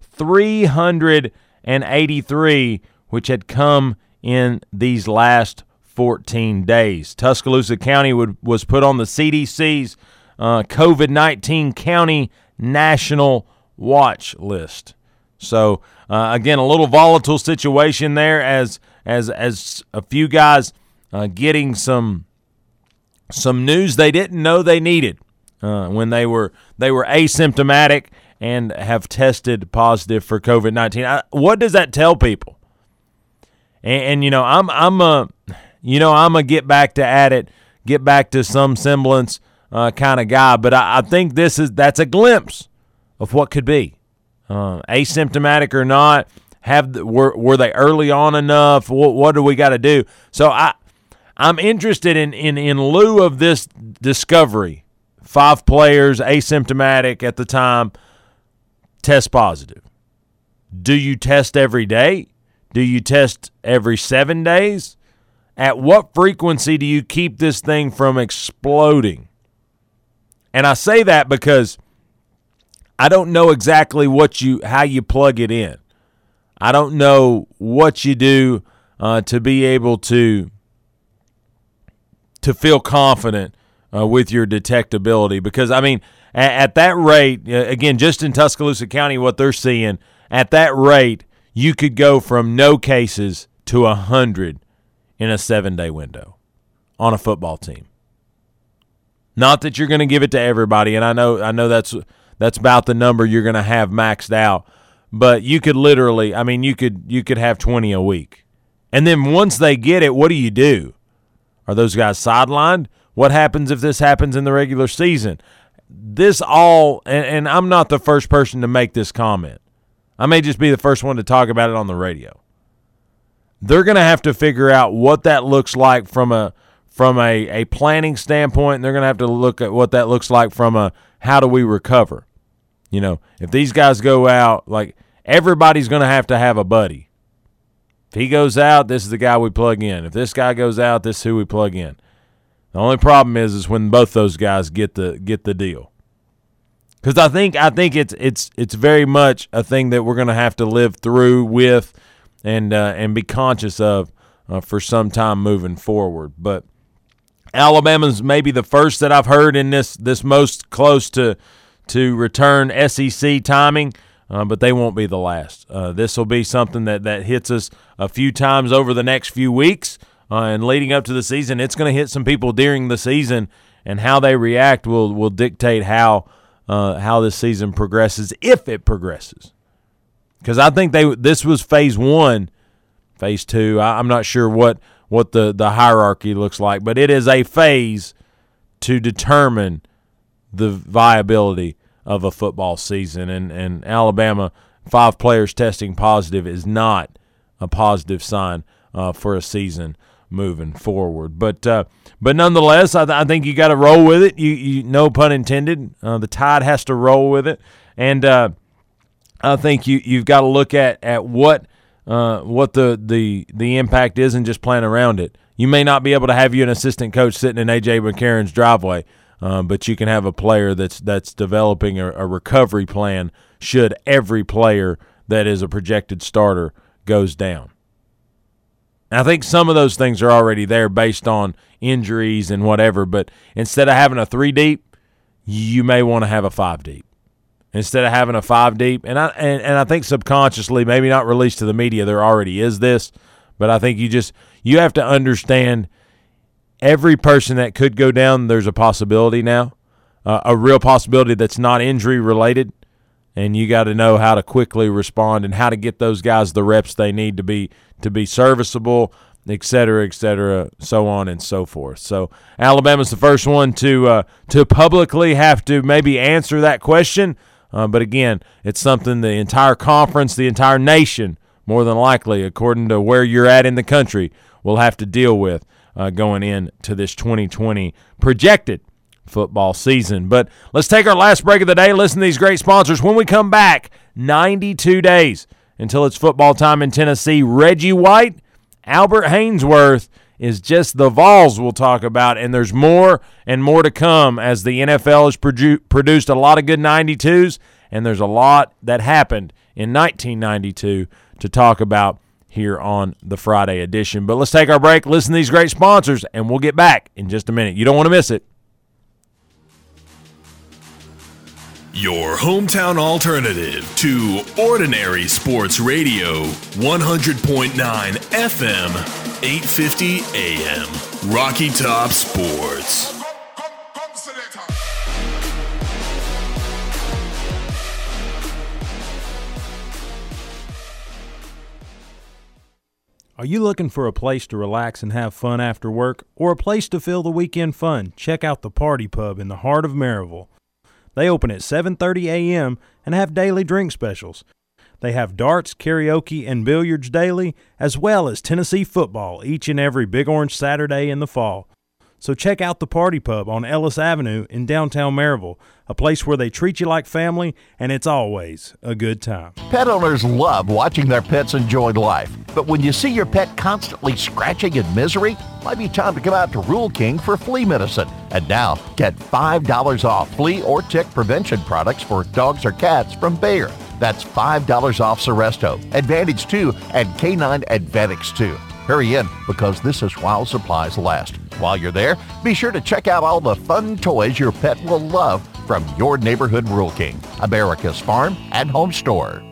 383 which had come in these last 14 days. Tuscaloosa County would, was put on the CDC's uh, COVID 19 county national watch list. So, uh, again, a little volatile situation there as, as, as a few guys uh, getting some some news they didn't know they needed uh, when they were they were asymptomatic and have tested positive for COVID nineteen. What does that tell people? And, and, you know, I'm I'm a you know I'm a get back to at it, get back to some semblance uh, kind of guy. But I, I, think this is that's a glimpse of what could be, uh, asymptomatic or not. Have were were they early on enough? What what do we got to do? So I I'm interested in, in, in lieu of this discovery, five players asymptomatic at the time, test positive. Do you test every day? Do you test every seven days? At what frequency do you keep this thing from exploding? And I say that because I don't know exactly what you how you plug it in. I don't know what you do uh, to be able to to feel confident uh, with your detectability because I mean at, at that rate again just in Tuscaloosa County what they're seeing at that rate you could go from no cases to a hundred in a seven day window on a football team. Not that you're going to give it to everybody, and I know I know that's that's about the number you're going to have maxed out. But you could literally, I mean, you could you could have 20 a week, and then once they get it, what do you do? Are those guys sidelined? What happens if this happens in the regular season? This all, and, and I'm not the first person to make this comment. I may just be the first one to talk about it on the radio. They're going to have to figure out what that looks like from a from a, a planning standpoint. And they're going to have to look at what that looks like from a how do we recover. You know, if these guys go out, like everybody's going to have to have a buddy. If he goes out, this is the guy we plug in. If this guy goes out, this is who we plug in. The only problem is is when both those guys get the get the deal. Because I think I think it's it's it's very much a thing that we're going to have to live through with, and uh, and be conscious of uh, for some time moving forward. But Alabama's maybe the first that I've heard in this this most close to to return SEC timing uh, but they won't be the last. Uh, this will be something that, that hits us a few times over the next few weeks uh, and leading up to the season. It's going to hit some people during the season, and how they react will will dictate how uh, how this season progresses, if it progresses. Because I think they this was phase one, phase two. I, I'm not sure what what the the hierarchy looks like, but it is a phase to determine the viability of a football season. And, and Alabama, five players testing positive is not a positive sign uh, for a season moving forward. But uh, but nonetheless, I, th- I think you got to roll with it. You, you no pun intended. Uh, the tide has to roll with it, and uh, I think you you've got to look at at what uh, what the the the impact is and just plan around it. You may not be able to have you an assistant coach sitting in AJ McCarron's driveway um, but you can have a player that's that's developing a, a recovery plan should every player that is a projected starter goes down. I think some of those things are already there based on injuries and whatever, but instead of having a three deep, you may want to have a five deep. Instead of having a five deep, and I and, and I think subconsciously, maybe not released to the media, there already is this, but I think you just you have to understand – every person that could go down, there's a possibility now, uh, a real possibility that's not injury related. And you got to know how to quickly respond and how to get those guys the reps they need to be to be serviceable, et cetera, et cetera, so on and so forth. So Alabama's the first one to uh, to publicly have to maybe answer that question. Uh, but again, it's something the entire conference, the entire nation, more than likely, according to where you're at in the country, will have to deal with uh, going into this 2020 projected football season. But let's take our last break of the day. Listen to these great sponsors. When we come back, 92 days until it's football time in Tennessee. Reggie White, Albert Haynesworth is just the Vols we'll talk about, and there's more and more to come as the NFL has produ- produced a lot of good 92s, and there's a lot that happened in 1992 to talk about here on the Friday edition. But let's take our break, listen to these great sponsors, and we'll get back in just a minute. You don't want to miss it. Your hometown alternative to Ordinary Sports Radio, 100.9 FM, 850 AM. Rocky Top Sports. Are you looking for a place to relax and have fun after work, or a place to fill the weekend fun? Check out the Party Pub in the heart of Maryville. They open at 7:30 a.m. and have daily drink specials. They have darts, karaoke, and billiards daily, as well as Tennessee football each and every Big Orange Saturday in the fall. So check out the Party Pub on Ellis Avenue in downtown Maryville, a place where they treat you like family and it's always a good time. Pet owners love watching their pets enjoy life. But when you see your pet constantly scratching in misery, might be time to come out to Rural King for flea medicine. And now, get $5 off flea or tick prevention products for dogs or cats from Bayer. That's $5 off Seresto, Advantage 2, and Canine Advantix 2. Hurry in because this is while supplies last. While you're there, be sure to check out all the fun toys your pet will love from your neighborhood Rural King, America's farm and home store.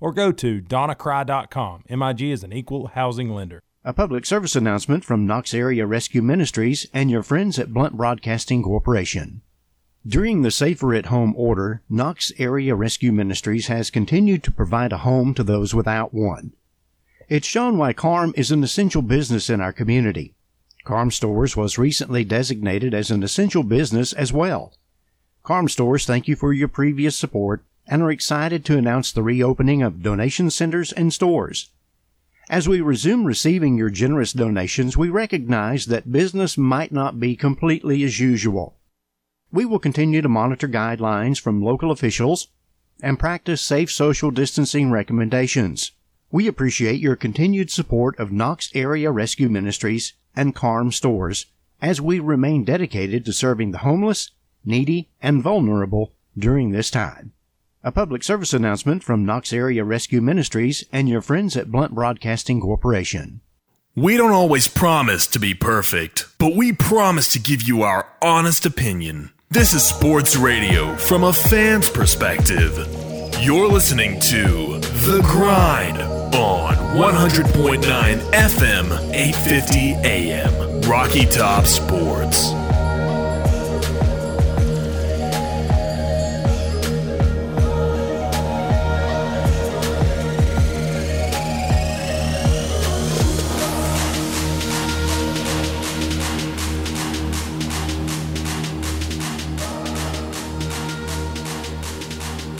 or go to donnacry.com. MIG is an equal housing lender. A public service announcement from Knox Area Rescue Ministries and your friends at Blount Broadcasting Corporation. During the Safer at Home order, Knox Area Rescue Ministries has continued to provide a home to those without one. It's shown why KARM is an essential business in our community. KARM Stores was recently designated as an essential business as well. KARM Stores thank you for your previous support and are excited to announce the reopening of donation centers and stores. As we resume receiving your generous donations, we recognize that business might not be completely as usual. We will continue to monitor guidelines from local officials and practice safe social distancing recommendations. We appreciate your continued support of Knox Area Rescue Ministries and KARM stores as we remain dedicated to serving the homeless, needy, and vulnerable during this time. A public service announcement from Knox Area Rescue Ministries and your friends at Blount Broadcasting Corporation. We don't always promise to be perfect, but we promise to give you our honest opinion. This is sports radio from a fan's perspective. You're listening to The Grind on 100.9 FM, 850 AM. Rocky Top Sports.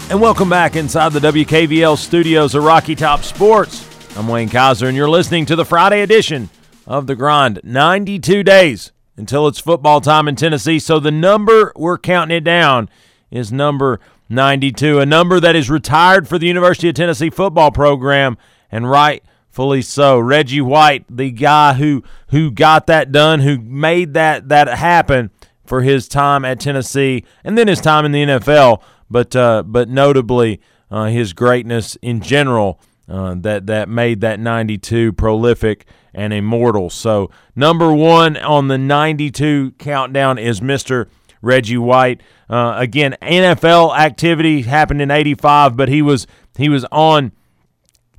And welcome back inside the WKVL studios of Rocky Top Sports. I'm Wayne Kaiser, and you're listening to the Friday edition of The Grind. 92 days until it's football time in Tennessee. So the number we're counting it down is number 92, a number that is retired for the University of Tennessee football program, and rightfully so. Reggie White, the guy who who got that done, who made that that happen for his time at Tennessee and then his time in the NFL but uh, but notably uh, his greatness in general uh, that that made that 92 prolific and immortal. So number one on the 92 countdown is Mr. Reggie White. Uh, again, NFL activity happened in '85, but he was he was on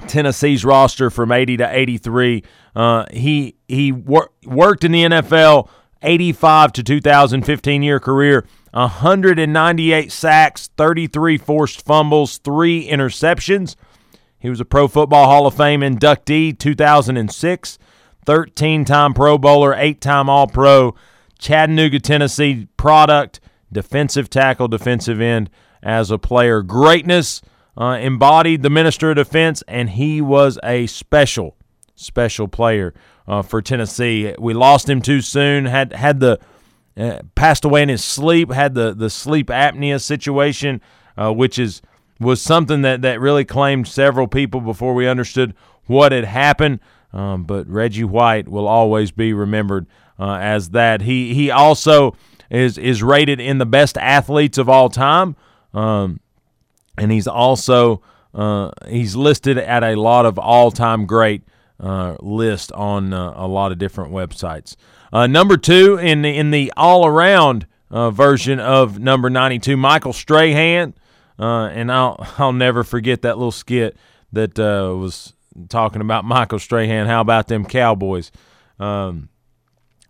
Tennessee's roster from '80 to '83. Uh, he he wor- worked in the NFL 85 to 2015 year career. 198 sacks, 33 forced fumbles, three interceptions. He was a Pro Football Hall of Fame inductee 2006, 13 time Pro Bowler, eight time All Pro, Chattanooga, Tennessee product, defensive tackle, defensive end as a player. Greatness uh, embodied the Minister of Defense, and he was a special, special player uh, for Tennessee. We lost him too soon. Had had the uh, passed away in his sleep. Had the the sleep apnea situation, uh, which is was something that that really claimed several people before we understood what had happened. Um, but Reggie White will always be remembered uh, as that. He he also is is rated in the best athletes of all time, um, and he's also uh, he's listed at a lot of all time great uh, list on a lot of different websites. Uh, number two in the, in the all around uh, version of number ninety two, Michael Strahan, and I'll I'll never forget that little skit that was talking about Michael Strahan. How about them Cowboys? Um,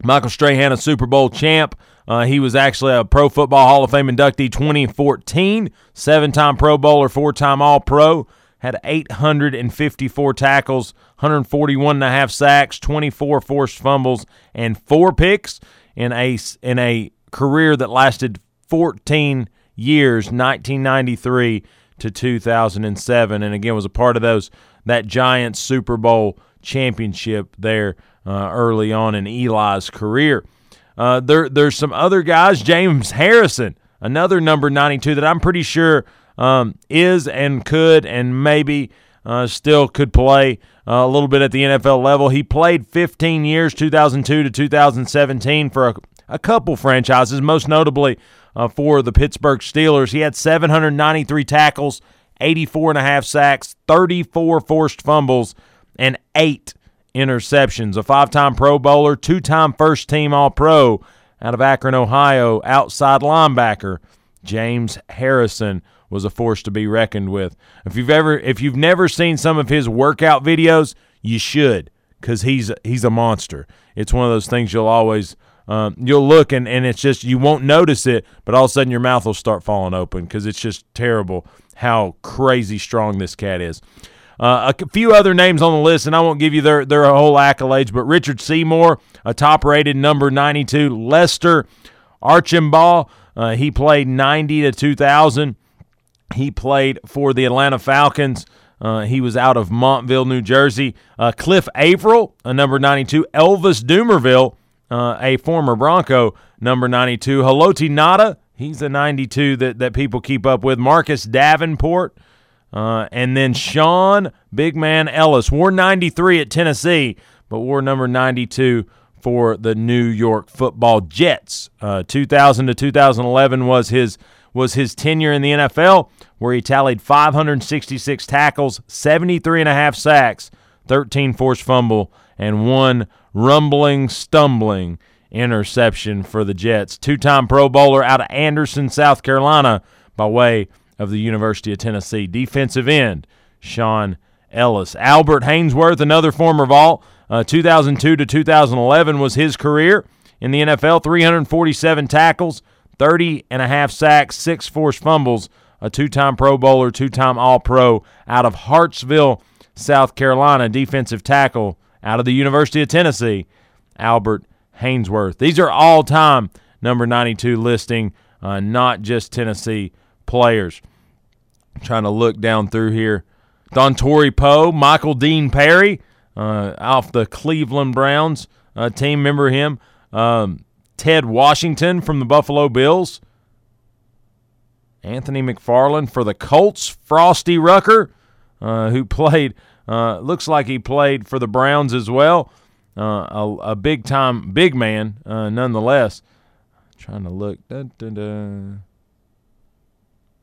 Michael Strahan, a Super Bowl champ. Uh, he was actually a Pro Football Hall of Fame inductee 2014, seven time Pro Bowler, four time All Pro. Had 854 tackles, 141 and a half sacks, 24 forced fumbles, and four picks in a, in a career that lasted 14 years, 1993 to 2007. And again, was a part of those that Giants Super Bowl championship there uh, early on in Eli's career. Uh, there, there's some other guys. James Harrison, another number 92 that I'm pretty sure um, is and could and maybe uh, still could play uh, a little bit at the NFL level. He played 15 years, 2002 to 2017, for a, a couple franchises, most notably uh, for the Pittsburgh Steelers. He had 793 tackles, 84 and a half sacks, 34 forced fumbles, and eight interceptions. A five time Pro Bowler, two time first team All Pro out of Akron, Ohio, outside linebacker. James Harrison was a force to be reckoned with. If you've ever if you've never seen some of his workout videos, you should cuz he's he's a monster. It's one of those things you'll always um, you'll look and, and it's just you won't notice it, but all of a sudden your mouth will start falling open because it's just terrible how crazy strong this cat is. Uh, a few other names on the list, and I won't give you their, their whole accolades, but Richard Seymour, a top rated number 92. Lester Archambeau, uh, he played 90 to 2000. He played for the Atlanta Falcons. Uh, he was out of Montville, New Jersey. Uh, Cliff Avril, a number 92. Elvis Dumervil, uh, a former Bronco, number 92. Haloti Ngata, he's a 92 that, that people keep up with. Marcus Davenport, uh, and then Shaun Big Man Ellis wore 93 at Tennessee, but wore number 92 for the New York Football Jets. Uh, 2000 to 2011 was his was his tenure in the NFL, where he tallied 566 tackles, 73 and a half sacks, 13 forced fumble, and one rumbling, stumbling interception for the Jets. Two-time Pro Bowler out of Anderson, South Carolina, by way of the University of Tennessee. Defensive end, Shaun Ellis. Albert Haynesworth, another former Vol, uh, 2002 to 2011 was his career in the NFL. 347 tackles, 30 and a half sacks, six forced fumbles, a two time Pro Bowler, two time All Pro out of Hartsville, South Carolina. Defensive tackle out of the University of Tennessee, Albert Haynesworth. These are all time number 92 listing, uh, not just Tennessee players. I'm trying to look down through here. Dontari Poe, Michael Dean Perry, off the Cleveland Browns uh, team. Remember him? Um, Ted Washington from the Buffalo Bills. Anthony McFarland for the Colts. Frosty Rucker, uh, who played, uh, looks like he played for the Browns as well. Uh, a, a big time, big man, uh, nonetheless. Trying to look. Da, da, da.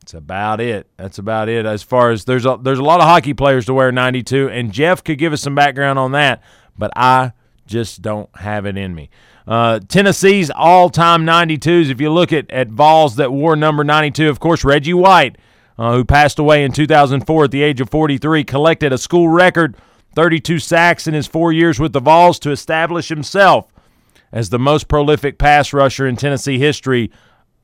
That's about it. That's about it. As far as there's a there's a lot of hockey players to wear 92, and Jeff could give us some background on that, but I just don't have it in me. Uh, Tennessee's all-time 92s. If you look at at Vols that wore number 92, of course Reggie White, uh, who passed away in 2004 at the age of 43, collected a school record 32 sacks in his four years with the Vols to establish himself as the most prolific pass rusher in Tennessee history.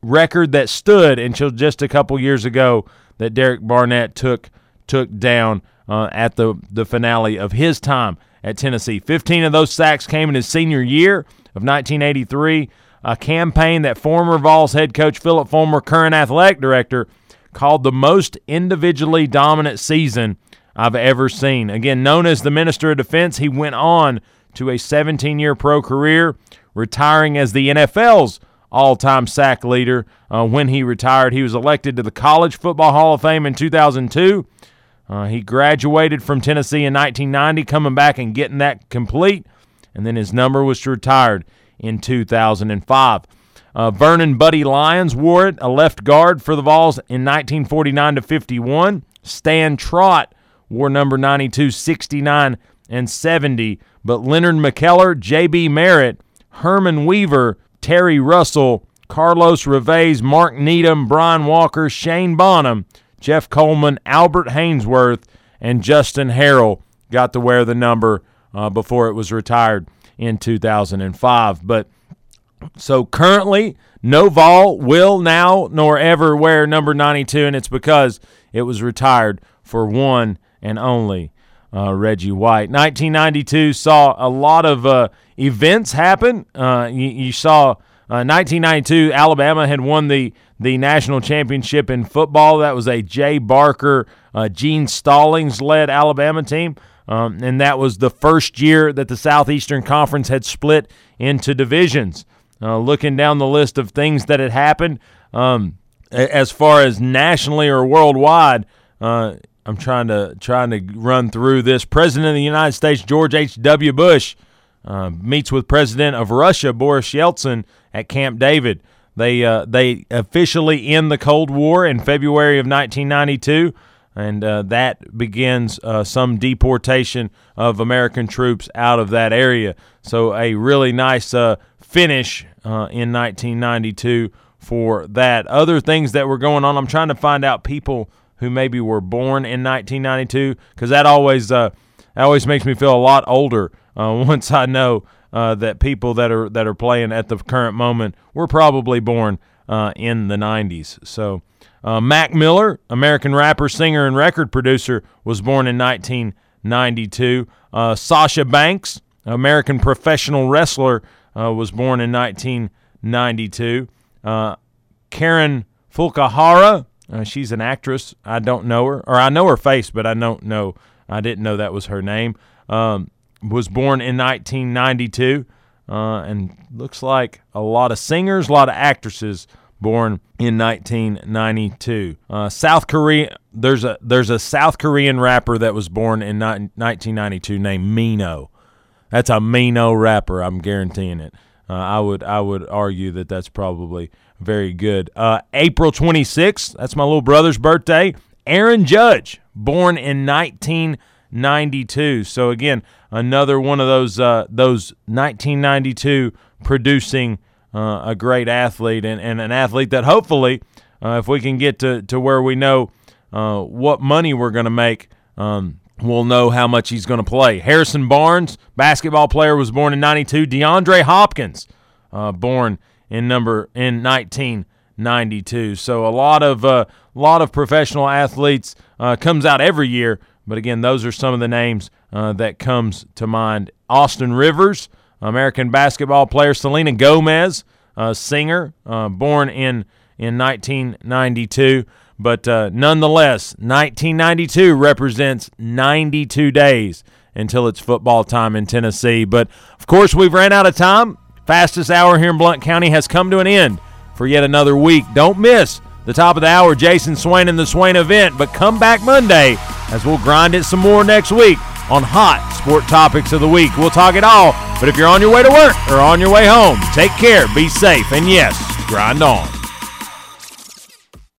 Record that stood until just a couple years ago that Derek Barnett took took down uh, at the the finale of his time at Tennessee. 15 of those sacks came in his senior year of 1983, a campaign that former Vols head coach Phillip Fulmer, current athletic director, called the most individually dominant season I've ever seen. Again, known as the Minister of Defense, he went on to a 17 year pro career, retiring as the NFL's all time sack leader. Uh, when he retired, he was elected to the College Football Hall of Fame in 2002. Uh, he graduated from Tennessee in 1990, coming back and getting that complete, and then his number was retired in 2005. Uh, Vernon Buddy Lyons wore it, a left guard for the Vols in 1949 to 51. Stan Trott wore number 92, 69, and 70. But Leonard McKellar, J.B. Merritt, Herman Weaver, Terry Russell, Carlos Reveiz, Mark Needham, Brian Walker, Shane Bonham, Jeff Coleman, Albert Haynesworth, and Justin Harrell got to wear the number uh, before it was retired in 2005. But so currently, no Vol will now nor ever wear number 92, and it's because it was retired for one and only uh, Reggie White. 1992 saw a lot of uh, events happen. Uh, you, you, saw 1992 uh, Alabama had won the the national championship in football. That was a Jay Barker, uh, Gene Stallings led Alabama team. Um, and that was the first year that the Southeastern Conference had split into divisions. Uh, looking down the list of things that had happened, um, as far as nationally or worldwide, uh, I'm trying to trying to run through this. President of the United States George H. W. Bush uh, meets with President of Russia Boris Yeltsin at Camp David. They uh, they officially end the Cold War in February of 1992, and uh, that begins uh, some deportation of American troops out of that area. So a really nice uh, finish in 1992 for that. Other things that were going on. I'm trying to find out people who maybe were born in 1992 because that always that always makes me feel a lot older uh, once I know uh, that people that are that are playing at the current moment were probably born uh, in the 90s. So uh, Mac Miller, American rapper, singer, and record producer, was born in 1992. Uh, Sasha Banks, American professional wrestler, was born in 1992. Karen Fukuhara, uh, she's an actress. I don't know her, or I know her face, but I don't know. I didn't know that was her name. Um, was born in 1992, uh, and looks like a lot of singers, a lot of actresses born in 1992. Uh, South Korea. There's a there's a South Korean rapper that was born in 1992 named Mino. That's a Mino rapper. I'm guaranteeing it. Uh, I would I would argue that that's probably very good. Uh, April 26th, that's my little brother's birthday. Aaron Judge, born in 1992. So again, another one of those uh, those 1992 producing uh, a great athlete and, and an athlete that hopefully, uh, if we can get to, to where we know uh, what money we're going to make, um, we'll know how much he's going to play. Harrison Barnes, basketball player, was born in 92. DeAndre Hopkins, uh, born in number in 1992. So a lot of uh, lot of professional athletes uh, comes out every year. But again, those are some of the names uh, that comes to mind. Austin Rivers, American basketball player. Selena Gomez, singer, uh, born in in 1992. But uh, nonetheless, 1992 represents 92 days until it's football time in Tennessee. But of course, we've ran out of time. Fastest hour here in Blount County has come to an end for yet another week. Don't miss the top of the hour, Jason Swain and the Swain event, but come back Monday as we'll grind it some more next week on hot sport topics of the week. We'll talk it all, but if you're on your way to work or on your way home, take care, be safe, and yes, grind on.